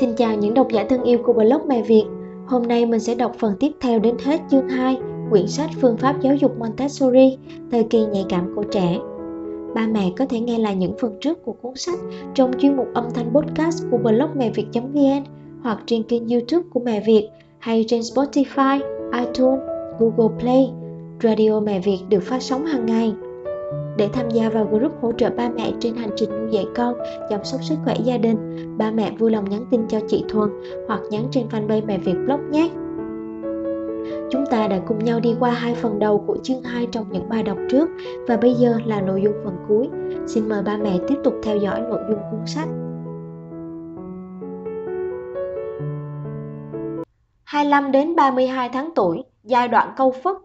Xin chào những độc giả thân yêu của blog Mẹ Việt. Hôm nay mình sẽ đọc phần tiếp theo đến hết chương 2, quyển sách Phương pháp giáo dục Montessori, thời kỳ nhạy cảm của trẻ. Ba mẹ có thể nghe lại những phần trước của cuốn sách trong chuyên mục âm thanh podcast của blog mẹ việt.vn hoặc trên kênh youtube của Mẹ Việt hay trên Spotify, iTunes, Google Play. Radio Mẹ Việt được phát sóng hàng ngày. Để tham gia vào group hỗ trợ ba mẹ trên hành trình dạy con, chăm sóc sức khỏe gia đình, ba mẹ vui lòng nhắn tin cho chị Thuần hoặc nhắn trên fanpage Mẹ Việt Blog nhé. Chúng ta đã cùng nhau đi qua hai phần đầu của chương 2 trong những bài đọc trước và bây giờ là nội dung phần cuối. Xin mời ba mẹ tiếp tục theo dõi nội dung cuốn sách. 25 đến 32 tháng tuổi, giai đoạn câu phức.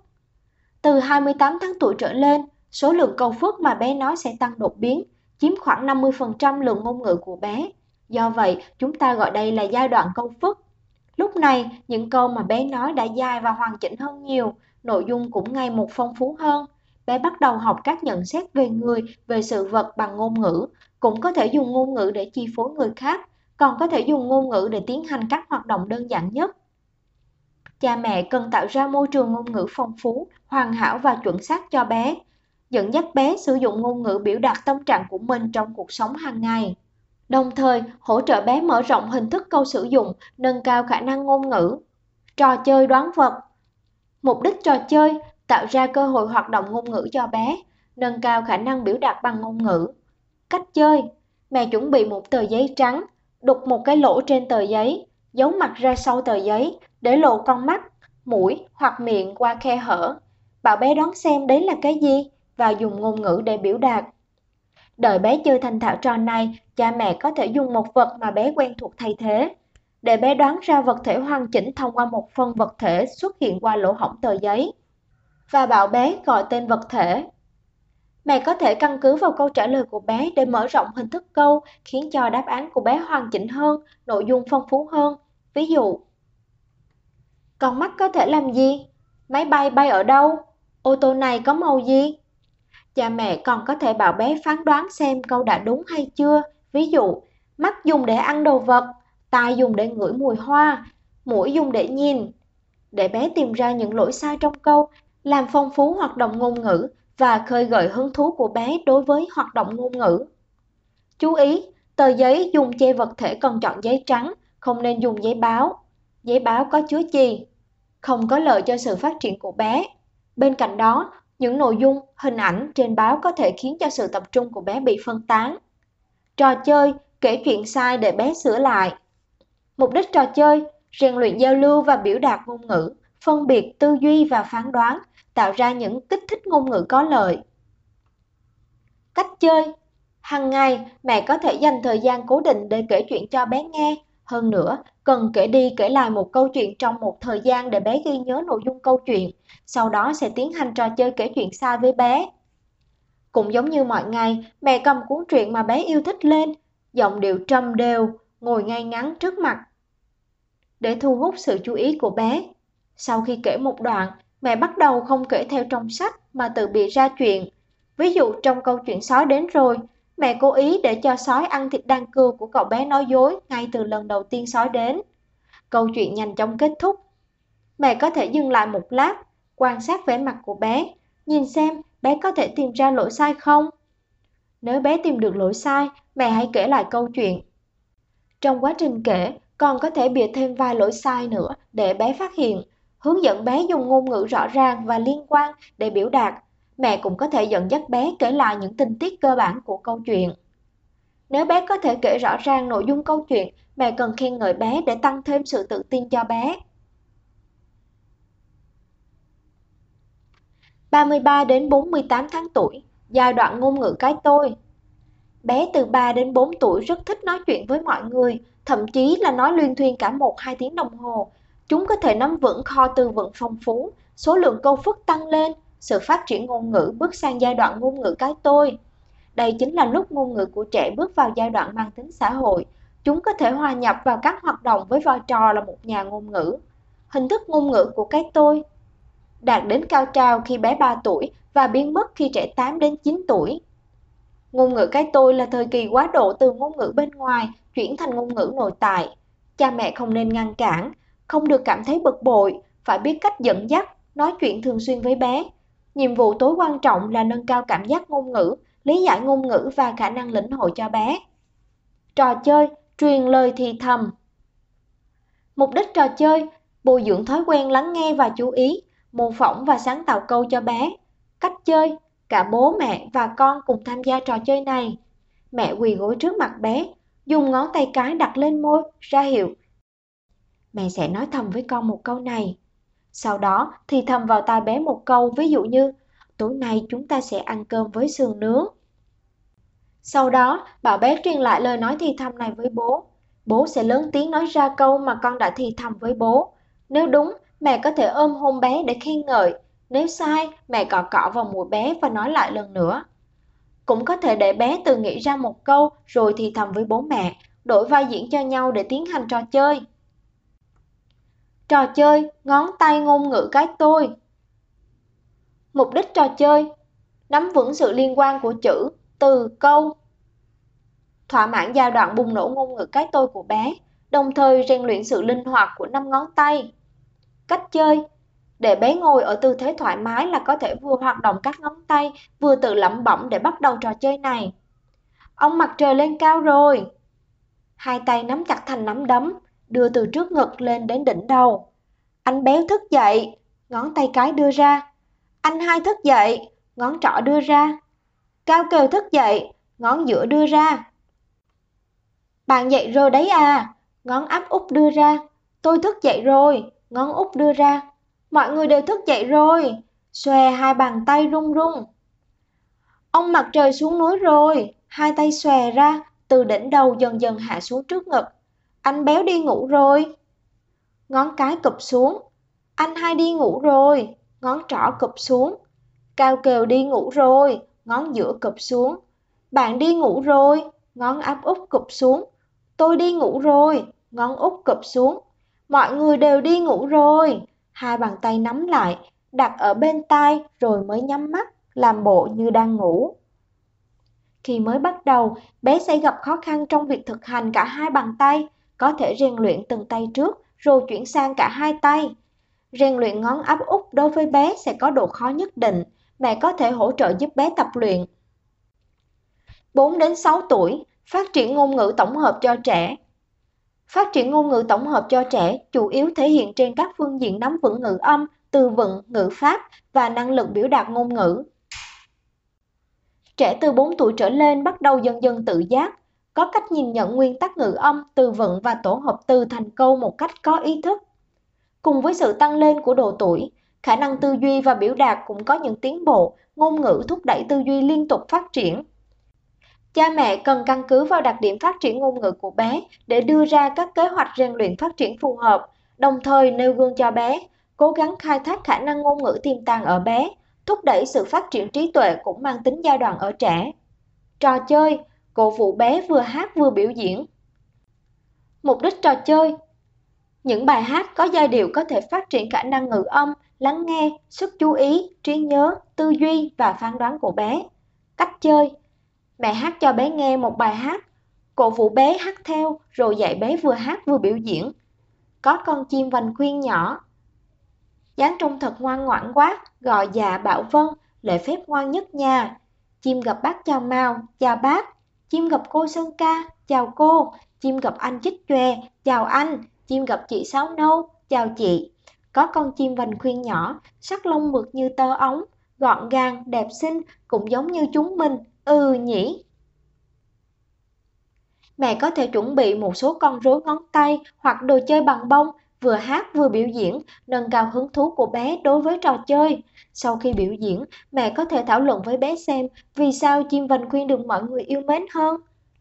Từ 28 tháng tuổi trở lên, số lượng câu phức mà bé nói sẽ tăng đột biến, chiếm khoảng 50% lượng ngôn ngữ của bé. Do vậy, chúng ta gọi đây là giai đoạn câu phức. Lúc này, những câu mà bé nói đã dài và hoàn chỉnh hơn nhiều, nội dung cũng ngày một phong phú hơn. Bé bắt đầu học các nhận xét về người, về sự vật bằng ngôn ngữ, cũng có thể dùng ngôn ngữ để chi phối người khác, còn có thể dùng ngôn ngữ để tiến hành các hoạt động đơn giản nhất. Cha mẹ cần tạo ra môi trường ngôn ngữ phong phú, hoàn hảo và chuẩn xác cho bé, dẫn dắt bé sử dụng ngôn ngữ biểu đạt tâm trạng của mình trong cuộc sống hàng ngày. Đồng thời, hỗ trợ bé mở rộng hình thức câu sử dụng, nâng cao khả năng ngôn ngữ. Trò chơi đoán vật Mục đích trò chơi tạo ra cơ hội hoạt động ngôn ngữ cho bé, nâng cao khả năng biểu đạt bằng ngôn ngữ. Cách chơi Mẹ chuẩn bị một tờ giấy trắng, đục một cái lỗ trên tờ giấy, giấu mặt ra sau tờ giấy, để lộ con mắt, mũi hoặc miệng qua khe hở. Bảo bé đoán xem đấy là cái gì và dùng ngôn ngữ để biểu đạt. Đợi bé chơi thành thạo trò này, cha mẹ có thể dùng một vật mà bé quen thuộc thay thế. Để bé đoán ra vật thể hoàn chỉnh thông qua một phần vật thể xuất hiện qua lỗ hổng tờ giấy. Và bảo bé gọi tên vật thể. Mẹ có thể căn cứ vào câu trả lời của bé để mở rộng hình thức câu, khiến cho đáp án của bé hoàn chỉnh hơn, nội dung phong phú hơn. Ví dụ, con mắt có thể làm gì? Máy bay bay ở đâu? Ô tô này có màu gì? Cha mẹ còn có thể bảo bé phán đoán xem câu đã đúng hay chưa. Ví dụ, mắt dùng để ăn đồ vật, tai dùng để ngửi mùi hoa, mũi dùng để nhìn. Để bé tìm ra những lỗi sai trong câu, làm phong phú hoạt động ngôn ngữ và khơi gợi hứng thú của bé đối với hoạt động ngôn ngữ. Chú ý, tờ giấy dùng che vật thể cần chọn giấy trắng, không nên dùng giấy báo. Giấy báo có chứa chì, không có lợi cho sự phát triển của bé. Bên cạnh đó, những nội dung, hình ảnh trên báo có thể khiến cho sự tập trung của bé bị phân tán. Trò chơi, kể chuyện sai để bé sửa lại. Mục đích trò chơi, rèn luyện giao lưu và biểu đạt ngôn ngữ, phân biệt tư duy và phán đoán, tạo ra những kích thích ngôn ngữ có lợi. Cách chơi Hằng ngày, mẹ có thể dành thời gian cố định để kể chuyện cho bé nghe. Hơn nữa, cần kể đi kể lại một câu chuyện trong một thời gian để bé ghi nhớ nội dung câu chuyện, sau đó sẽ tiến hành trò chơi kể chuyện sai với bé. Cũng giống như mọi ngày, mẹ cầm cuốn truyện mà bé yêu thích lên, giọng điệu trầm đều, ngồi ngay ngắn trước mặt. Để thu hút sự chú ý của bé, sau khi kể một đoạn, mẹ bắt đầu không kể theo trong sách mà tự bị ra chuyện. Ví dụ trong câu chuyện sói đến rồi, Mẹ cố ý để cho sói ăn thịt đan cừu của cậu bé nói dối ngay từ lần đầu tiên sói đến. Câu chuyện nhanh chóng kết thúc. Mẹ có thể dừng lại một lát, quan sát vẻ mặt của bé, nhìn xem bé có thể tìm ra lỗi sai không. Nếu bé tìm được lỗi sai, mẹ hãy kể lại câu chuyện. Trong quá trình kể, còn có thể bịa thêm vài lỗi sai nữa để bé phát hiện, hướng dẫn bé dùng ngôn ngữ rõ ràng và liên quan để biểu đạt mẹ cũng có thể dẫn dắt bé kể lại những tình tiết cơ bản của câu chuyện. Nếu bé có thể kể rõ ràng nội dung câu chuyện, mẹ cần khen ngợi bé để tăng thêm sự tự tin cho bé. 33 đến 48 tháng tuổi, giai đoạn ngôn ngữ cái tôi. Bé từ 3 đến 4 tuổi rất thích nói chuyện với mọi người, thậm chí là nói luyên thuyên cả 1-2 tiếng đồng hồ. Chúng có thể nắm vững kho từ vựng phong phú, số lượng câu phức tăng lên, sự phát triển ngôn ngữ bước sang giai đoạn ngôn ngữ cái tôi. Đây chính là lúc ngôn ngữ của trẻ bước vào giai đoạn mang tính xã hội. Chúng có thể hòa nhập vào các hoạt động với vai trò là một nhà ngôn ngữ. Hình thức ngôn ngữ của cái tôi đạt đến cao trào khi bé 3 tuổi và biến mất khi trẻ 8 đến 9 tuổi. Ngôn ngữ cái tôi là thời kỳ quá độ từ ngôn ngữ bên ngoài chuyển thành ngôn ngữ nội tại. Cha mẹ không nên ngăn cản, không được cảm thấy bực bội, phải biết cách dẫn dắt, nói chuyện thường xuyên với bé. Nhiệm vụ tối quan trọng là nâng cao cảm giác ngôn ngữ, lý giải ngôn ngữ và khả năng lĩnh hội cho bé. Trò chơi, truyền lời thì thầm. Mục đích trò chơi, bồi dưỡng thói quen lắng nghe và chú ý, mô phỏng và sáng tạo câu cho bé. Cách chơi, cả bố mẹ và con cùng tham gia trò chơi này. Mẹ quỳ gối trước mặt bé, dùng ngón tay cái đặt lên môi, ra hiệu. Mẹ sẽ nói thầm với con một câu này. Sau đó thì thầm vào tai bé một câu ví dụ như Tối nay chúng ta sẽ ăn cơm với sườn nướng. Sau đó, bảo bé truyền lại lời nói thì thầm này với bố. Bố sẽ lớn tiếng nói ra câu mà con đã thì thầm với bố. Nếu đúng, mẹ có thể ôm hôn bé để khen ngợi. Nếu sai, mẹ cọ cọ vào mũi bé và nói lại lần nữa. Cũng có thể để bé tự nghĩ ra một câu rồi thì thầm với bố mẹ, đổi vai diễn cho nhau để tiến hành trò chơi. Trò chơi, ngón tay ngôn ngữ cái tôi. Mục đích trò chơi, nắm vững sự liên quan của chữ, từ, câu. Thỏa mãn giai đoạn bùng nổ ngôn ngữ cái tôi của bé, đồng thời rèn luyện sự linh hoạt của năm ngón tay. Cách chơi, để bé ngồi ở tư thế thoải mái là có thể vừa hoạt động các ngón tay, vừa tự lẩm bẩm để bắt đầu trò chơi này. Ông mặt trời lên cao rồi. Hai tay nắm chặt thành nắm đấm, đưa từ trước ngực lên đến đỉnh đầu. Anh béo thức dậy, ngón tay cái đưa ra. Anh hai thức dậy, ngón trỏ đưa ra. Cao kều thức dậy, ngón giữa đưa ra. Bạn dậy rồi đấy à, ngón áp út đưa ra. Tôi thức dậy rồi, ngón út đưa ra. Mọi người đều thức dậy rồi, xòe hai bàn tay run run. Ông mặt trời xuống núi rồi, hai tay xòe ra, từ đỉnh đầu dần dần hạ xuống trước ngực. Anh béo đi ngủ rồi. Ngón cái cụp xuống. Anh hai đi ngủ rồi, ngón trỏ cụp xuống. Cao kèo đi ngủ rồi, ngón giữa cụp xuống. Bạn đi ngủ rồi, ngón áp út cụp xuống. Tôi đi ngủ rồi, ngón út cụp xuống. Mọi người đều đi ngủ rồi. Hai bàn tay nắm lại, đặt ở bên tai rồi mới nhắm mắt, làm bộ như đang ngủ. Khi mới bắt đầu, bé sẽ gặp khó khăn trong việc thực hành cả hai bàn tay, có thể rèn luyện từng tay trước rồi chuyển sang cả hai tay. Rèn luyện ngón áp út đối với bé sẽ có độ khó nhất định, mẹ có thể hỗ trợ giúp bé tập luyện. 4 đến 6 tuổi, phát triển ngôn ngữ tổng hợp cho trẻ. Phát triển ngôn ngữ tổng hợp cho trẻ chủ yếu thể hiện trên các phương diện nắm vững ngữ âm, từ vựng, ngữ pháp và năng lực biểu đạt ngôn ngữ. Trẻ từ 4 tuổi trở lên bắt đầu dần dần tự giác, có cách nhìn nhận nguyên tắc ngữ âm, từ vựng và tổ hợp từ thành câu một cách có ý thức. Cùng với sự tăng lên của độ tuổi, khả năng tư duy và biểu đạt cũng có những tiến bộ, ngôn ngữ thúc đẩy tư duy liên tục phát triển. Cha mẹ cần căn cứ vào đặc điểm phát triển ngôn ngữ của bé để đưa ra các kế hoạch rèn luyện phát triển phù hợp, đồng thời nêu gương cho bé, cố gắng khai thác khả năng ngôn ngữ tiềm tàng ở bé, thúc đẩy sự phát triển trí tuệ cũng mang tính giai đoạn ở trẻ. Trò chơi, cổ vũ bé vừa hát vừa biểu diễn. Mục đích trò chơi Những bài hát có giai điệu có thể phát triển khả năng ngữ âm, lắng nghe, sức chú ý, trí nhớ, tư duy và phán đoán của bé. Cách chơi Mẹ hát cho bé nghe một bài hát, cổ vũ bé hát theo rồi dạy bé vừa hát vừa biểu diễn. Có con chim vành khuyên nhỏ. dáng trông thật ngoan ngoãn quá, gọi dạ bảo vân, lễ phép ngoan nhất nhà. Chim gặp bác chào mau chào bác. Chim gặp cô Sơn Ca, chào cô. Chim gặp anh Chích Chòe, chào anh. Chim gặp chị Sáu Nâu, chào chị. Có con chim vành khuyên nhỏ, sắc lông mượt như tơ ống, gọn gàng, đẹp xinh, cũng giống như chúng mình, Ừ nhỉ. Mẹ có thể chuẩn bị một số con rối ngón tay hoặc đồ chơi bằng bông, vừa hát vừa biểu diễn, nâng cao hứng thú của bé đối với trò chơi. Sau khi biểu diễn, mẹ có thể thảo luận với bé xem vì sao chim vành khuyên được mọi người yêu mến hơn.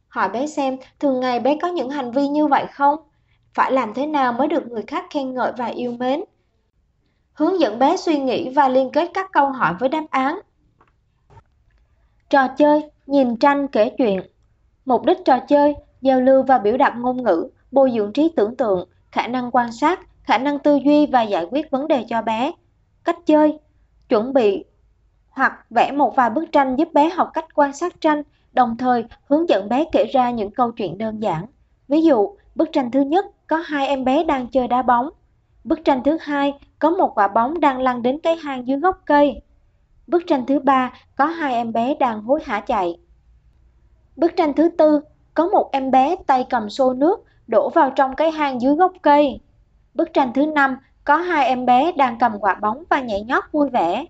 Hỏi bé xem thường ngày bé có những hành vi như vậy không? Phải làm thế nào mới được người khác khen ngợi và yêu mến? Hướng dẫn bé suy nghĩ và liên kết các câu hỏi với đáp án. Trò chơi, nhìn tranh kể chuyện Mục đích trò chơi, giao lưu và biểu đạt ngôn ngữ, bồi dưỡng trí tưởng tượng, khả năng quan sát, khả năng tư duy và giải quyết vấn đề cho bé. Cách chơi, chuẩn bị hoặc vẽ một vài bức tranh giúp bé học cách quan sát tranh, đồng thời hướng dẫn bé kể ra những câu chuyện đơn giản. Ví dụ, bức tranh thứ nhất có hai em bé đang chơi đá bóng. Bức tranh thứ hai có một quả bóng đang lăn đến cái hang dưới gốc cây. Bức tranh thứ ba có hai em bé đang hối hả chạy. Bức tranh thứ tư có một em bé tay cầm xô nước đổ vào trong cái hang dưới gốc cây. Bức tranh thứ năm có hai em bé đang cầm quả bóng và nhảy nhót vui vẻ.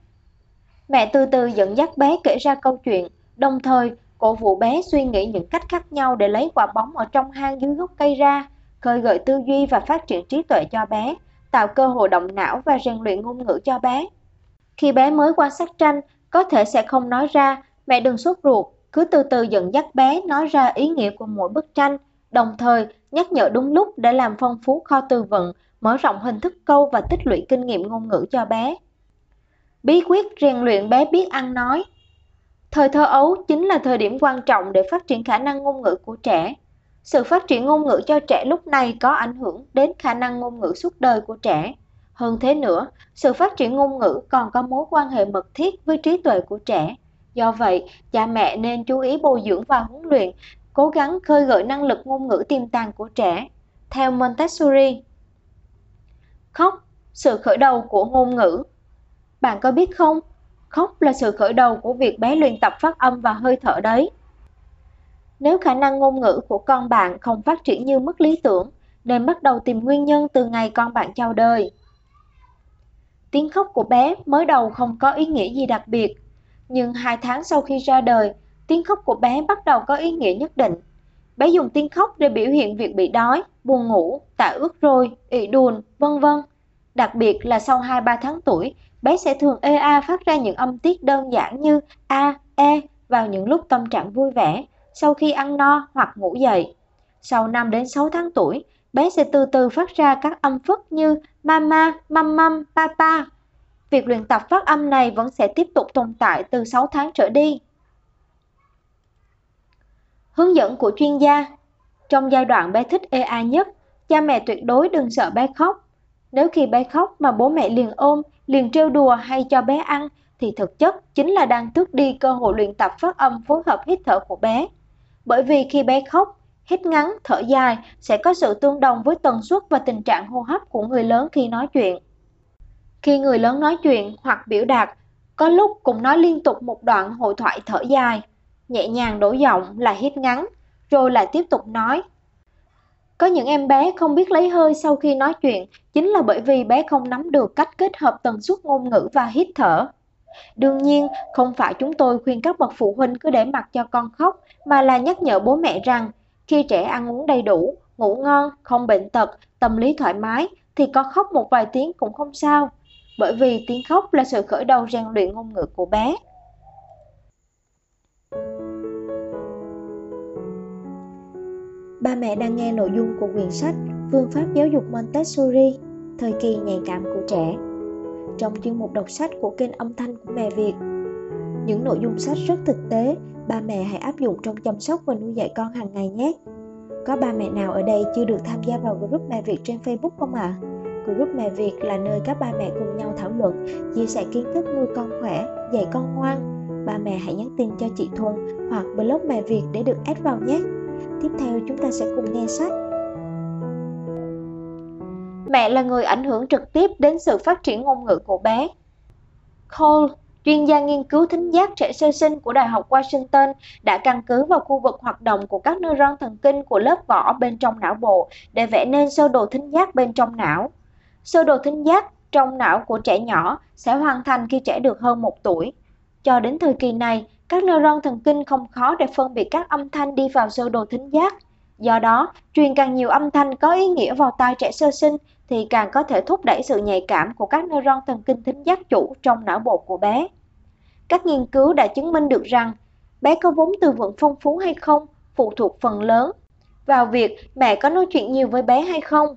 Mẹ từ từ dẫn dắt bé kể ra câu chuyện, đồng thời cổ vũ bé suy nghĩ những cách khác nhau để lấy quả bóng ở trong hang dưới gốc cây ra, khơi gợi tư duy và phát triển trí tuệ cho bé, tạo cơ hội động não và rèn luyện ngôn ngữ cho bé. Khi bé mới quan sát tranh, có thể sẽ không nói ra, mẹ đừng sốt ruột, cứ từ từ dẫn dắt bé nói ra ý nghĩa của mỗi bức tranh, đồng thời nhắc nhở đúng lúc để làm phong phú kho từ vựng, mở rộng hình thức câu và tích lũy kinh nghiệm ngôn ngữ cho bé. Bí quyết rèn luyện bé biết ăn nói Thời thơ ấu chính là thời điểm quan trọng để phát triển khả năng ngôn ngữ của trẻ. Sự phát triển ngôn ngữ cho trẻ lúc này có ảnh hưởng đến khả năng ngôn ngữ suốt đời của trẻ. Hơn thế nữa, sự phát triển ngôn ngữ còn có mối quan hệ mật thiết với trí tuệ của trẻ. Do vậy, cha mẹ nên chú ý bồi dưỡng và huấn luyện, cố gắng khơi gợi năng lực ngôn ngữ tiềm tàng của trẻ. Theo Montessori, khóc, sự khởi đầu của ngôn ngữ. Bạn có biết không, khóc là sự khởi đầu của việc bé luyện tập phát âm và hơi thở đấy. Nếu khả năng ngôn ngữ của con bạn không phát triển như mức lý tưởng, nên bắt đầu tìm nguyên nhân từ ngày con bạn chào đời. Tiếng khóc của bé mới đầu không có ý nghĩa gì đặc biệt, nhưng hai tháng sau khi ra đời, tiếng khóc của bé bắt đầu có ý nghĩa nhất định. Bé dùng tiếng khóc để biểu hiện việc bị đói, buồn ngủ, tạ ướt rồi, ị đùn, vân vân. Đặc biệt là sau 2-3 tháng tuổi, bé sẽ thường ê a phát ra những âm tiết đơn giản như a, e vào những lúc tâm trạng vui vẻ, sau khi ăn no hoặc ngủ dậy. Sau 5 đến 6 tháng tuổi, bé sẽ từ từ phát ra các âm phức như mama, măm măm, papa. Việc luyện tập phát âm này vẫn sẽ tiếp tục tồn tại từ 6 tháng trở đi. Hướng dẫn của chuyên gia Trong giai đoạn bé thích EA nhất, cha mẹ tuyệt đối đừng sợ bé khóc. Nếu khi bé khóc mà bố mẹ liền ôm, liền trêu đùa hay cho bé ăn, thì thực chất chính là đang tước đi cơ hội luyện tập phát âm phối hợp hít thở của bé. Bởi vì khi bé khóc, hít ngắn, thở dài sẽ có sự tương đồng với tần suất và tình trạng hô hấp của người lớn khi nói chuyện. Khi người lớn nói chuyện hoặc biểu đạt, có lúc cũng nói liên tục một đoạn hội thoại thở dài, nhẹ nhàng đổi giọng là hít ngắn, rồi lại tiếp tục nói. Có những em bé không biết lấy hơi sau khi nói chuyện chính là bởi vì bé không nắm được cách kết hợp tần suất ngôn ngữ và hít thở. Đương nhiên, không phải chúng tôi khuyên các bậc phụ huynh cứ để mặc cho con khóc, mà là nhắc nhở bố mẹ rằng khi trẻ ăn uống đầy đủ, ngủ ngon, không bệnh tật, tâm lý thoải mái thì có khóc một vài tiếng cũng không sao, bởi vì tiếng khóc là sự khởi đầu rèn luyện ngôn ngữ của bé. Ba mẹ đang nghe nội dung của quyển sách Phương pháp giáo dục Montessori, thời kỳ nhạy cảm của trẻ trong chuyên mục đọc sách của kênh âm thanh của mẹ Việt. Những nội dung sách rất thực tế, ba mẹ hãy áp dụng trong chăm sóc và nuôi dạy con hàng ngày nhé. Có ba mẹ nào ở đây chưa được tham gia vào group mẹ Việt trên Facebook không ạ? À? Group mẹ Việt là nơi các ba mẹ cùng nhau thảo luận, chia sẻ kiến thức nuôi con khỏe, dạy con ngoan. Ba mẹ hãy nhắn tin cho chị Thuần hoặc blog mẹ Việt để được add vào nhé. Tiếp theo chúng ta sẽ cùng nghe sách mẹ là người ảnh hưởng trực tiếp đến sự phát triển ngôn ngữ của bé. Cole, chuyên gia nghiên cứu thính giác trẻ sơ sinh của Đại học Washington, đã căn cứ vào khu vực hoạt động của các neuron thần kinh của lớp vỏ bên trong não bộ để vẽ nên sơ đồ thính giác bên trong não. Sơ đồ thính giác trong não của trẻ nhỏ sẽ hoàn thành khi trẻ được hơn một tuổi. Cho đến thời kỳ này, các neuron thần kinh không khó để phân biệt các âm thanh đi vào sơ đồ thính giác. Do đó, truyền càng nhiều âm thanh có ý nghĩa vào tai trẻ sơ sinh thì càng có thể thúc đẩy sự nhạy cảm của các neuron thần kinh thính giác chủ trong não bộ của bé. Các nghiên cứu đã chứng minh được rằng bé có vốn từ vựng phong phú hay không phụ thuộc phần lớn vào việc mẹ có nói chuyện nhiều với bé hay không.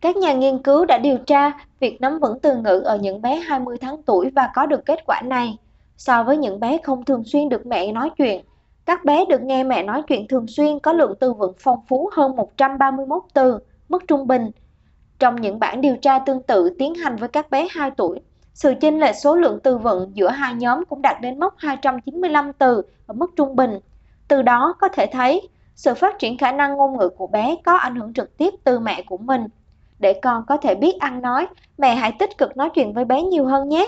Các nhà nghiên cứu đã điều tra việc nắm vững từ ngữ ở những bé 20 tháng tuổi và có được kết quả này. So với những bé không thường xuyên được mẹ nói chuyện, các bé được nghe mẹ nói chuyện thường xuyên có lượng từ vựng phong phú hơn 131 từ, mức trung bình, trong những bản điều tra tương tự tiến hành với các bé 2 tuổi, sự chênh lệch số lượng từ vựng giữa hai nhóm cũng đạt đến mốc 295 từ ở mức trung bình. Từ đó có thể thấy, sự phát triển khả năng ngôn ngữ của bé có ảnh hưởng trực tiếp từ mẹ của mình. Để con có thể biết ăn nói, mẹ hãy tích cực nói chuyện với bé nhiều hơn nhé.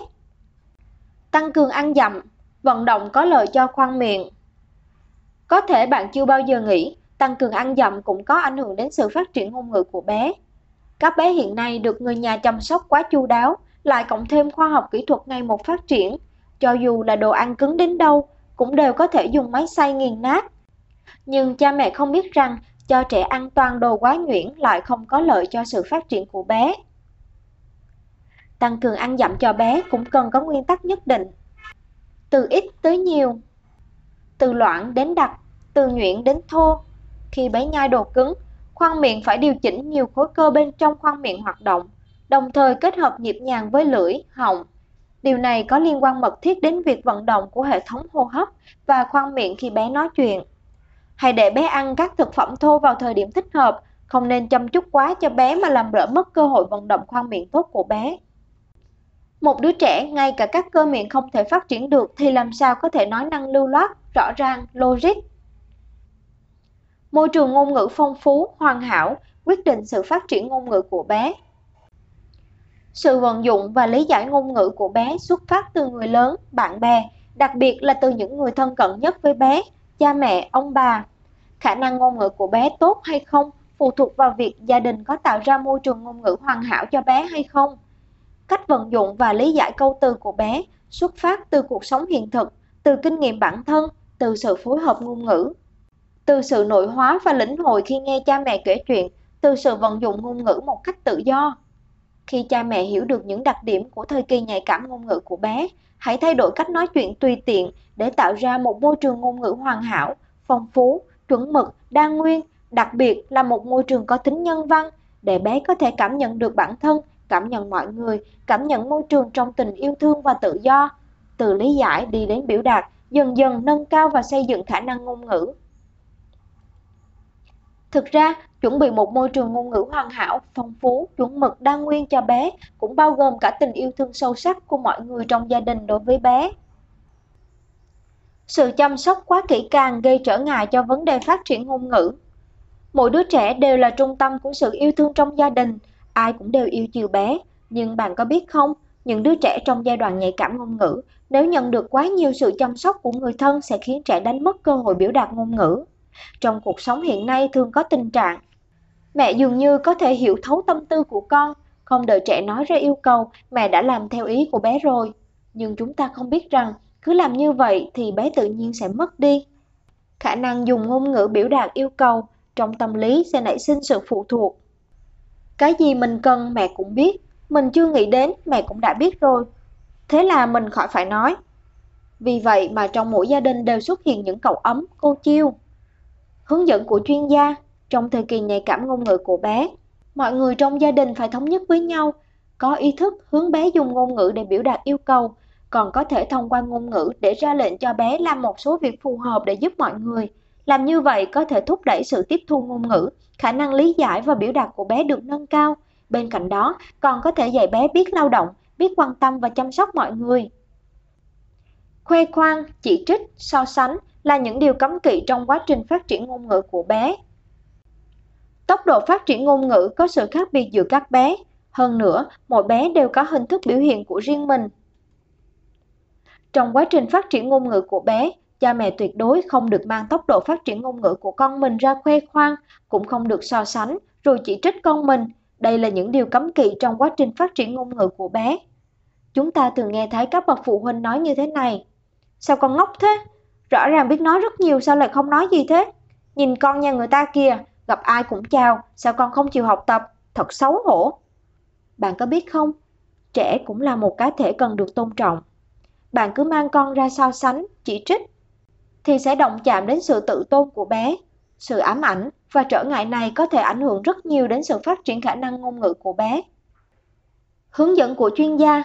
Tăng cường ăn dặm, vận động có lợi cho khoang miệng. Có thể bạn chưa bao giờ nghĩ tăng cường ăn dặm cũng có ảnh hưởng đến sự phát triển ngôn ngữ của bé. Các bé hiện nay được người nhà chăm sóc quá chu đáo, lại cộng thêm khoa học kỹ thuật ngày một phát triển. Cho dù là đồ ăn cứng đến đâu, cũng đều có thể dùng máy xay nghiền nát. Nhưng cha mẹ không biết rằng cho trẻ ăn toàn đồ quá nhuyễn lại không có lợi cho sự phát triển của bé. Tăng cường ăn dặm cho bé cũng cần có nguyên tắc nhất định. Từ ít tới nhiều, từ loãng đến đặc, từ nhuyễn đến thô. Khi bé nhai đồ cứng, khoang miệng phải điều chỉnh nhiều khối cơ bên trong khoang miệng hoạt động, đồng thời kết hợp nhịp nhàng với lưỡi, họng. Điều này có liên quan mật thiết đến việc vận động của hệ thống hô hấp và khoang miệng khi bé nói chuyện. Hãy để bé ăn các thực phẩm thô vào thời điểm thích hợp, không nên chăm chút quá cho bé mà làm lỡ mất cơ hội vận động khoang miệng tốt của bé. Một đứa trẻ ngay cả các cơ miệng không thể phát triển được thì làm sao có thể nói năng lưu loát, rõ ràng, logic. Môi trường ngôn ngữ phong phú, hoàn hảo quyết định sự phát triển ngôn ngữ của bé. Sự vận dụng và lý giải ngôn ngữ của bé xuất phát từ người lớn, bạn bè, đặc biệt là từ những người thân cận nhất với bé, cha mẹ, ông bà. Khả năng ngôn ngữ của bé tốt hay không phụ thuộc vào việc gia đình có tạo ra môi trường ngôn ngữ hoàn hảo cho bé hay không. Cách vận dụng và lý giải câu từ của bé xuất phát từ cuộc sống hiện thực, từ kinh nghiệm bản thân, từ sự phối hợp ngôn ngữ. Từ sự nội hóa và lĩnh hội khi nghe cha mẹ kể chuyện, từ sự vận dụng ngôn ngữ một cách tự do. Khi cha mẹ hiểu được những đặc điểm của thời kỳ nhạy cảm ngôn ngữ của bé, hãy thay đổi cách nói chuyện tùy tiện để tạo ra một môi trường ngôn ngữ hoàn hảo, phong phú, chuẩn mực, đa nguyên, đặc biệt là một môi trường có tính nhân văn để bé có thể cảm nhận được bản thân, cảm nhận mọi người, cảm nhận môi trường trong tình yêu thương và tự do. Từ lý giải đi đến biểu đạt, dần dần nâng cao và xây dựng khả năng ngôn ngữ. Thực ra, chuẩn bị một môi trường ngôn ngữ hoàn hảo, phong phú, chuẩn mực đa nguyên cho bé cũng bao gồm cả tình yêu thương sâu sắc của mọi người trong gia đình đối với bé. Sự chăm sóc quá kỹ càng gây trở ngại cho vấn đề phát triển ngôn ngữ. Mỗi đứa trẻ đều là trung tâm của sự yêu thương trong gia đình, ai cũng đều yêu chiều bé, nhưng bạn có biết không, những đứa trẻ trong giai đoạn nhạy cảm ngôn ngữ, nếu nhận được quá nhiều sự chăm sóc của người thân sẽ khiến trẻ đánh mất cơ hội biểu đạt ngôn ngữ. Trong cuộc sống hiện nay thường có tình trạng mẹ dường như có thể hiểu thấu tâm tư của con, không đợi trẻ nói ra yêu cầu, mẹ đã làm theo ý của bé rồi. Nhưng chúng ta không biết rằng cứ làm như vậy thì bé tự nhiên sẽ mất đi. Khả năng dùng ngôn ngữ biểu đạt yêu cầu trong tâm lý sẽ nảy sinh sự phụ thuộc. Cái gì mình cần mẹ cũng biết, mình chưa nghĩ đến mẹ cũng đã biết rồi. Thế là mình khỏi phải nói. Vì vậy mà trong mỗi gia đình đều xuất hiện những cậu ấm, cô chiêu. Hướng dẫn của chuyên gia trong thời kỳ nhạy cảm ngôn ngữ của bé, mọi người trong gia đình phải thống nhất với nhau, có ý thức hướng bé dùng ngôn ngữ để biểu đạt yêu cầu, còn có thể thông qua ngôn ngữ để ra lệnh cho bé làm một số việc phù hợp để giúp mọi người. Làm như vậy có thể thúc đẩy sự tiếp thu ngôn ngữ, khả năng lý giải và biểu đạt của bé được nâng cao. Bên cạnh đó, còn có thể dạy bé biết lao động, biết quan tâm và chăm sóc mọi người. Khoe khoang, chỉ trích, so sánh là những điều cấm kỵ trong quá trình phát triển ngôn ngữ của bé. Tốc độ phát triển ngôn ngữ có sự khác biệt giữa các bé. Hơn nữa, mỗi bé đều có hình thức biểu hiện của riêng mình. Trong quá trình phát triển ngôn ngữ của bé, cha mẹ tuyệt đối không được mang tốc độ phát triển ngôn ngữ của con mình ra khoe khoang, cũng không được so sánh, rồi chỉ trích con mình. Đây là những điều cấm kỵ trong quá trình phát triển ngôn ngữ của bé. Chúng ta thường nghe thấy các bậc phụ huynh nói như thế này. Sao con ngốc thế? Rõ ràng biết nói rất nhiều sao lại không nói gì thế? Nhìn con nhà người ta kìa, gặp ai cũng chào, sao con không chịu học tập, thật xấu hổ. Bạn có biết không, trẻ cũng là một cá thể cần được tôn trọng. Bạn cứ mang con ra so sánh, chỉ trích, thì sẽ động chạm đến sự tự tôn của bé. Sự ám ảnh và trở ngại này có thể ảnh hưởng rất nhiều đến sự phát triển khả năng ngôn ngữ của bé. Hướng dẫn của chuyên gia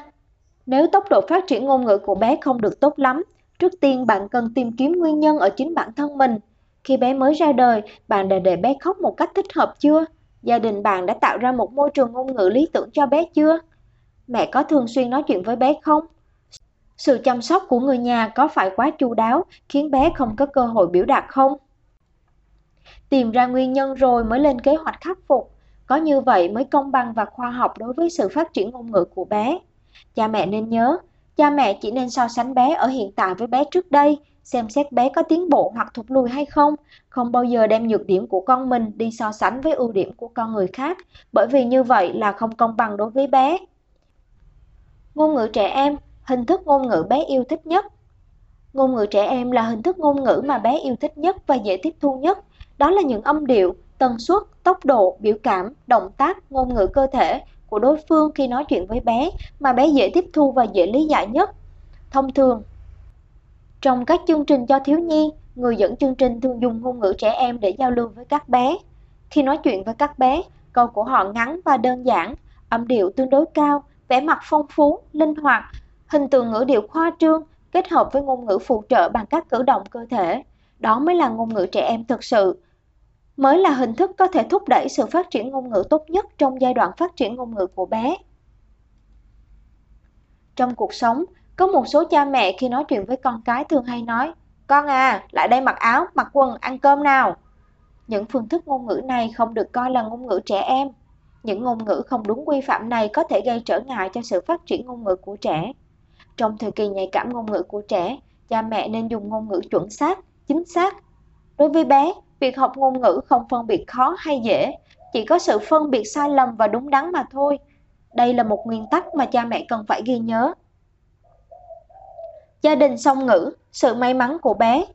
Nếu tốc độ phát triển ngôn ngữ của bé không được tốt lắm, trước tiên bạn cần tìm kiếm nguyên nhân ở chính bản thân mình khi bé mới ra đời, bạn đã để bé khóc một cách thích hợp chưa? Gia đình bạn đã tạo ra một môi trường ngôn ngữ lý tưởng cho bé chưa? Mẹ có thường xuyên nói chuyện với bé không? Sự chăm sóc của người nhà có phải quá chu đáo khiến bé không có cơ hội biểu đạt không? tìm ra nguyên nhân rồi mới lên kế hoạch khắc phục. Có như vậy mới công bằng và khoa học đối với sự phát triển ngôn ngữ của bé. Cha mẹ nên nhớ, cha mẹ chỉ nên so sánh bé ở hiện tại với bé trước đây, xem xét bé có tiến bộ hoặc thụt lùi hay không, không bao giờ đem nhược điểm của con mình đi so sánh với ưu điểm của con người khác, bởi vì như vậy là không công bằng đối với bé. Ngôn ngữ trẻ em, hình thức ngôn ngữ bé yêu thích nhất. Ngôn ngữ trẻ em là hình thức ngôn ngữ mà bé yêu thích nhất và dễ tiếp thu nhất. Đó là những âm điệu, tần suất, tốc độ, biểu cảm, động tác, ngôn ngữ cơ thể của đối phương khi nói chuyện với bé mà bé dễ tiếp thu và dễ lý giải nhất. Thông thường, trong các chương trình cho thiếu nhi, người dẫn chương trình thường dùng ngôn ngữ trẻ em để giao lưu với các bé. Khi nói chuyện với các bé, câu của họ ngắn và đơn giản, âm điệu tương đối cao, vẻ mặt phong phú, linh hoạt, hình tượng ngữ điệu khoa trương kết hợp với ngôn ngữ phụ trợ bằng các cử động cơ thể. Đó mới là ngôn ngữ trẻ em thực sự, mới là hình thức có thể thúc đẩy sự phát triển ngôn ngữ tốt nhất trong giai đoạn phát triển ngôn ngữ của bé. Trong cuộc sống, có một số cha mẹ khi nói chuyện với con cái thường hay nói Con à, lại đây mặc áo, mặc quần, ăn cơm nào. Những phương thức ngôn ngữ này không được coi là ngôn ngữ trẻ em. Những ngôn ngữ không đúng quy phạm này có thể gây trở ngại cho sự phát triển ngôn ngữ của trẻ. Trong thời kỳ nhạy cảm ngôn ngữ của trẻ, cha mẹ nên dùng ngôn ngữ chuẩn xác, chính xác. Đối với bé, việc học ngôn ngữ không phân biệt khó hay dễ, chỉ có sự phân biệt sai lầm và đúng đắn mà thôi. Đây là một nguyên tắc mà cha mẹ cần phải ghi nhớ. Gia đình song ngữ, sự may mắn của bé.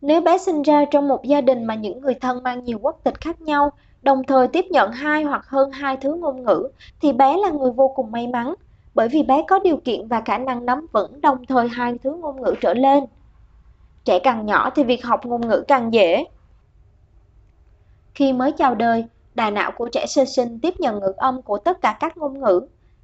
Nếu bé sinh ra trong một gia đình mà những người thân mang nhiều quốc tịch khác nhau, đồng thời tiếp nhận hai hoặc hơn hai thứ ngôn ngữ, thì bé là người vô cùng may mắn, bởi vì bé có điều kiện và khả năng nắm vững đồng thời hai thứ ngôn ngữ trở lên. Trẻ càng nhỏ thì việc học ngôn ngữ càng dễ. Khi mới chào đời, đà não của trẻ sơ sinh tiếp nhận ngữ âm của tất cả các ngôn ngữ,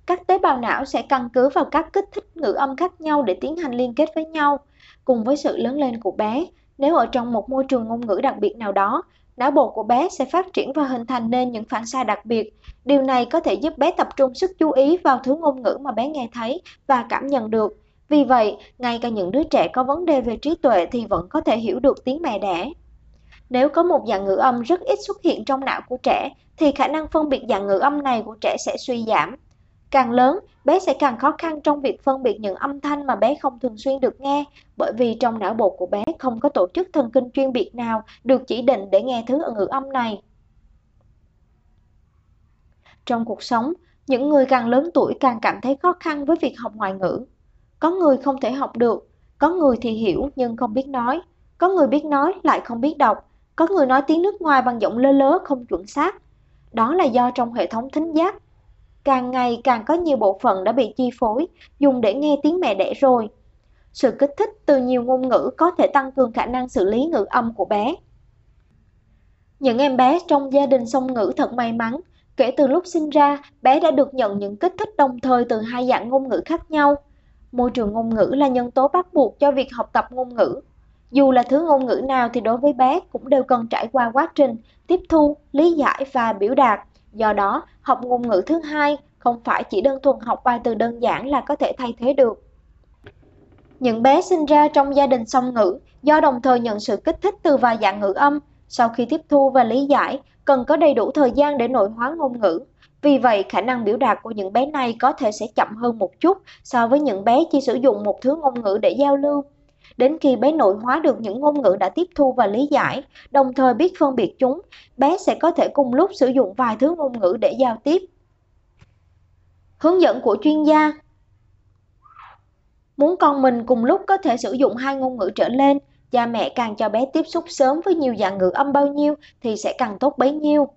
các tế bào não sẽ căn cứ vào các kích thích ngữ âm khác nhau để tiến hành liên kết với nhau. Cùng với sự lớn lên của bé, nếu ở trong một môi trường ngôn ngữ đặc biệt nào đó, não bộ của bé sẽ phát triển và hình thành nên những phản xạ đặc biệt. Điều này có thể giúp bé tập trung sức chú ý vào thứ ngôn ngữ mà bé nghe thấy và cảm nhận được. Vì vậy, ngay cả những đứa trẻ có vấn đề về trí tuệ thì vẫn có thể hiểu được tiếng mẹ đẻ. Nếu có một dạng ngữ âm rất ít xuất hiện trong não của trẻ, thì khả năng phân biệt dạng ngữ âm này của trẻ sẽ suy giảm. Càng lớn, bé sẽ càng khó khăn trong việc phân biệt những âm thanh mà bé không thường xuyên được nghe, bởi vì trong não bộ của bé không có tổ chức thần kinh chuyên biệt nào được chỉ định để nghe thứ ngữ âm này. Trong cuộc sống, những người càng lớn tuổi càng cảm thấy khó khăn với việc học ngoại ngữ. Có người không thể học được, có người thì hiểu nhưng không biết nói, có người biết nói lại không biết đọc, có người nói tiếng nước ngoài bằng giọng lơ lớ không chuẩn xác. Đó là do trong hệ thống thính giác càng ngày càng có nhiều bộ phận đã bị chi phối, dùng để nghe tiếng mẹ đẻ rồi. Sự kích thích từ nhiều ngôn ngữ có thể tăng cường khả năng xử lý ngữ âm của bé. Những em bé trong gia đình song ngữ thật may mắn, kể từ lúc sinh ra, bé đã được nhận những kích thích đồng thời từ hai dạng ngôn ngữ khác nhau. Môi trường ngôn ngữ là nhân tố bắt buộc cho việc học tập ngôn ngữ. Dù là thứ ngôn ngữ nào thì đối với bé cũng đều cần trải qua quá trình tiếp thu, lý giải và biểu đạt. Do đó, học ngôn ngữ thứ hai không phải chỉ đơn thuần học vài từ đơn giản là có thể thay thế được. Những bé sinh ra trong gia đình song ngữ do đồng thời nhận sự kích thích từ vài dạng ngữ âm, sau khi tiếp thu và lý giải, cần có đầy đủ thời gian để nội hóa ngôn ngữ. Vì vậy, khả năng biểu đạt của những bé này có thể sẽ chậm hơn một chút so với những bé chỉ sử dụng một thứ ngôn ngữ để giao lưu. Đến khi bé nội hóa được những ngôn ngữ đã tiếp thu và lý giải, đồng thời biết phân biệt chúng, bé sẽ có thể cùng lúc sử dụng vài thứ ngôn ngữ để giao tiếp. Hướng dẫn của chuyên gia Muốn con mình cùng lúc có thể sử dụng hai ngôn ngữ trở lên, cha mẹ càng cho bé tiếp xúc sớm với nhiều dạng ngữ âm bao nhiêu thì sẽ càng tốt bấy nhiêu.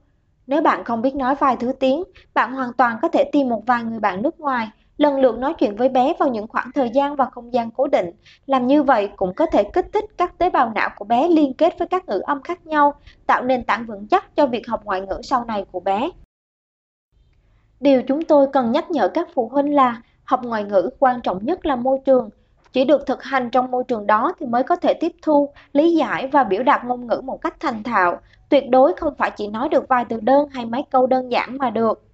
Nếu bạn không biết nói vài thứ tiếng, bạn hoàn toàn có thể tìm một vài người bạn nước ngoài lần lượt nói chuyện với bé vào những khoảng thời gian và không gian cố định. Làm như vậy cũng có thể kích thích các tế bào não của bé liên kết với các ngữ âm khác nhau, tạo nền tảng vững chắc cho việc học ngoại ngữ sau này của bé. Điều chúng tôi cần nhắc nhở các phụ huynh là học ngoại ngữ quan trọng nhất là môi trường. Chỉ được thực hành trong môi trường đó thì mới có thể tiếp thu, lý giải và biểu đạt ngôn ngữ một cách thành thạo. Tuyệt đối không phải chỉ nói được vài từ đơn hay mấy câu đơn giản mà được.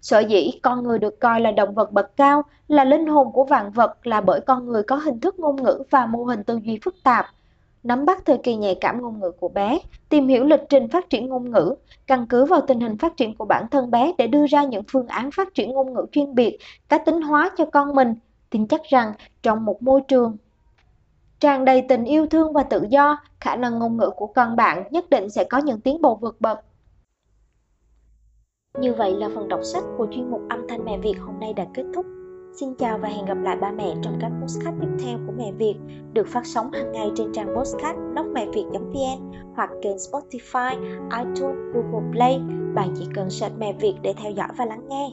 Sở dĩ con người được coi là động vật bậc cao, là linh hồn của vạn vật là bởi con người có hình thức ngôn ngữ và mô hình tư duy phức tạp. nắm bắt thời kỳ nhạy cảm ngôn ngữ của bé, tìm hiểu lịch trình phát triển ngôn ngữ, căn cứ vào tình hình phát triển của bản thân bé để đưa ra những phương án phát triển ngôn ngữ chuyên biệt, cá tính hóa cho con mình. Tin chắc rằng trong một môi trường tràn đầy tình yêu thương và tự do, khả năng ngôn ngữ của con bạn nhất định sẽ có những tiến bộ vượt bậc. Như vậy là phần đọc sách của chuyên mục âm thanh mẹ Việt hôm nay đã kết thúc. Xin chào và hẹn gặp lại ba mẹ trong các postcard tiếp theo của Mẹ Việt được phát sóng hàng ngày trên trang postcard blogmẹviệt.vn hoặc kênh Spotify, iTunes, Google Play. Bạn chỉ cần search Mẹ Việt để theo dõi và lắng nghe.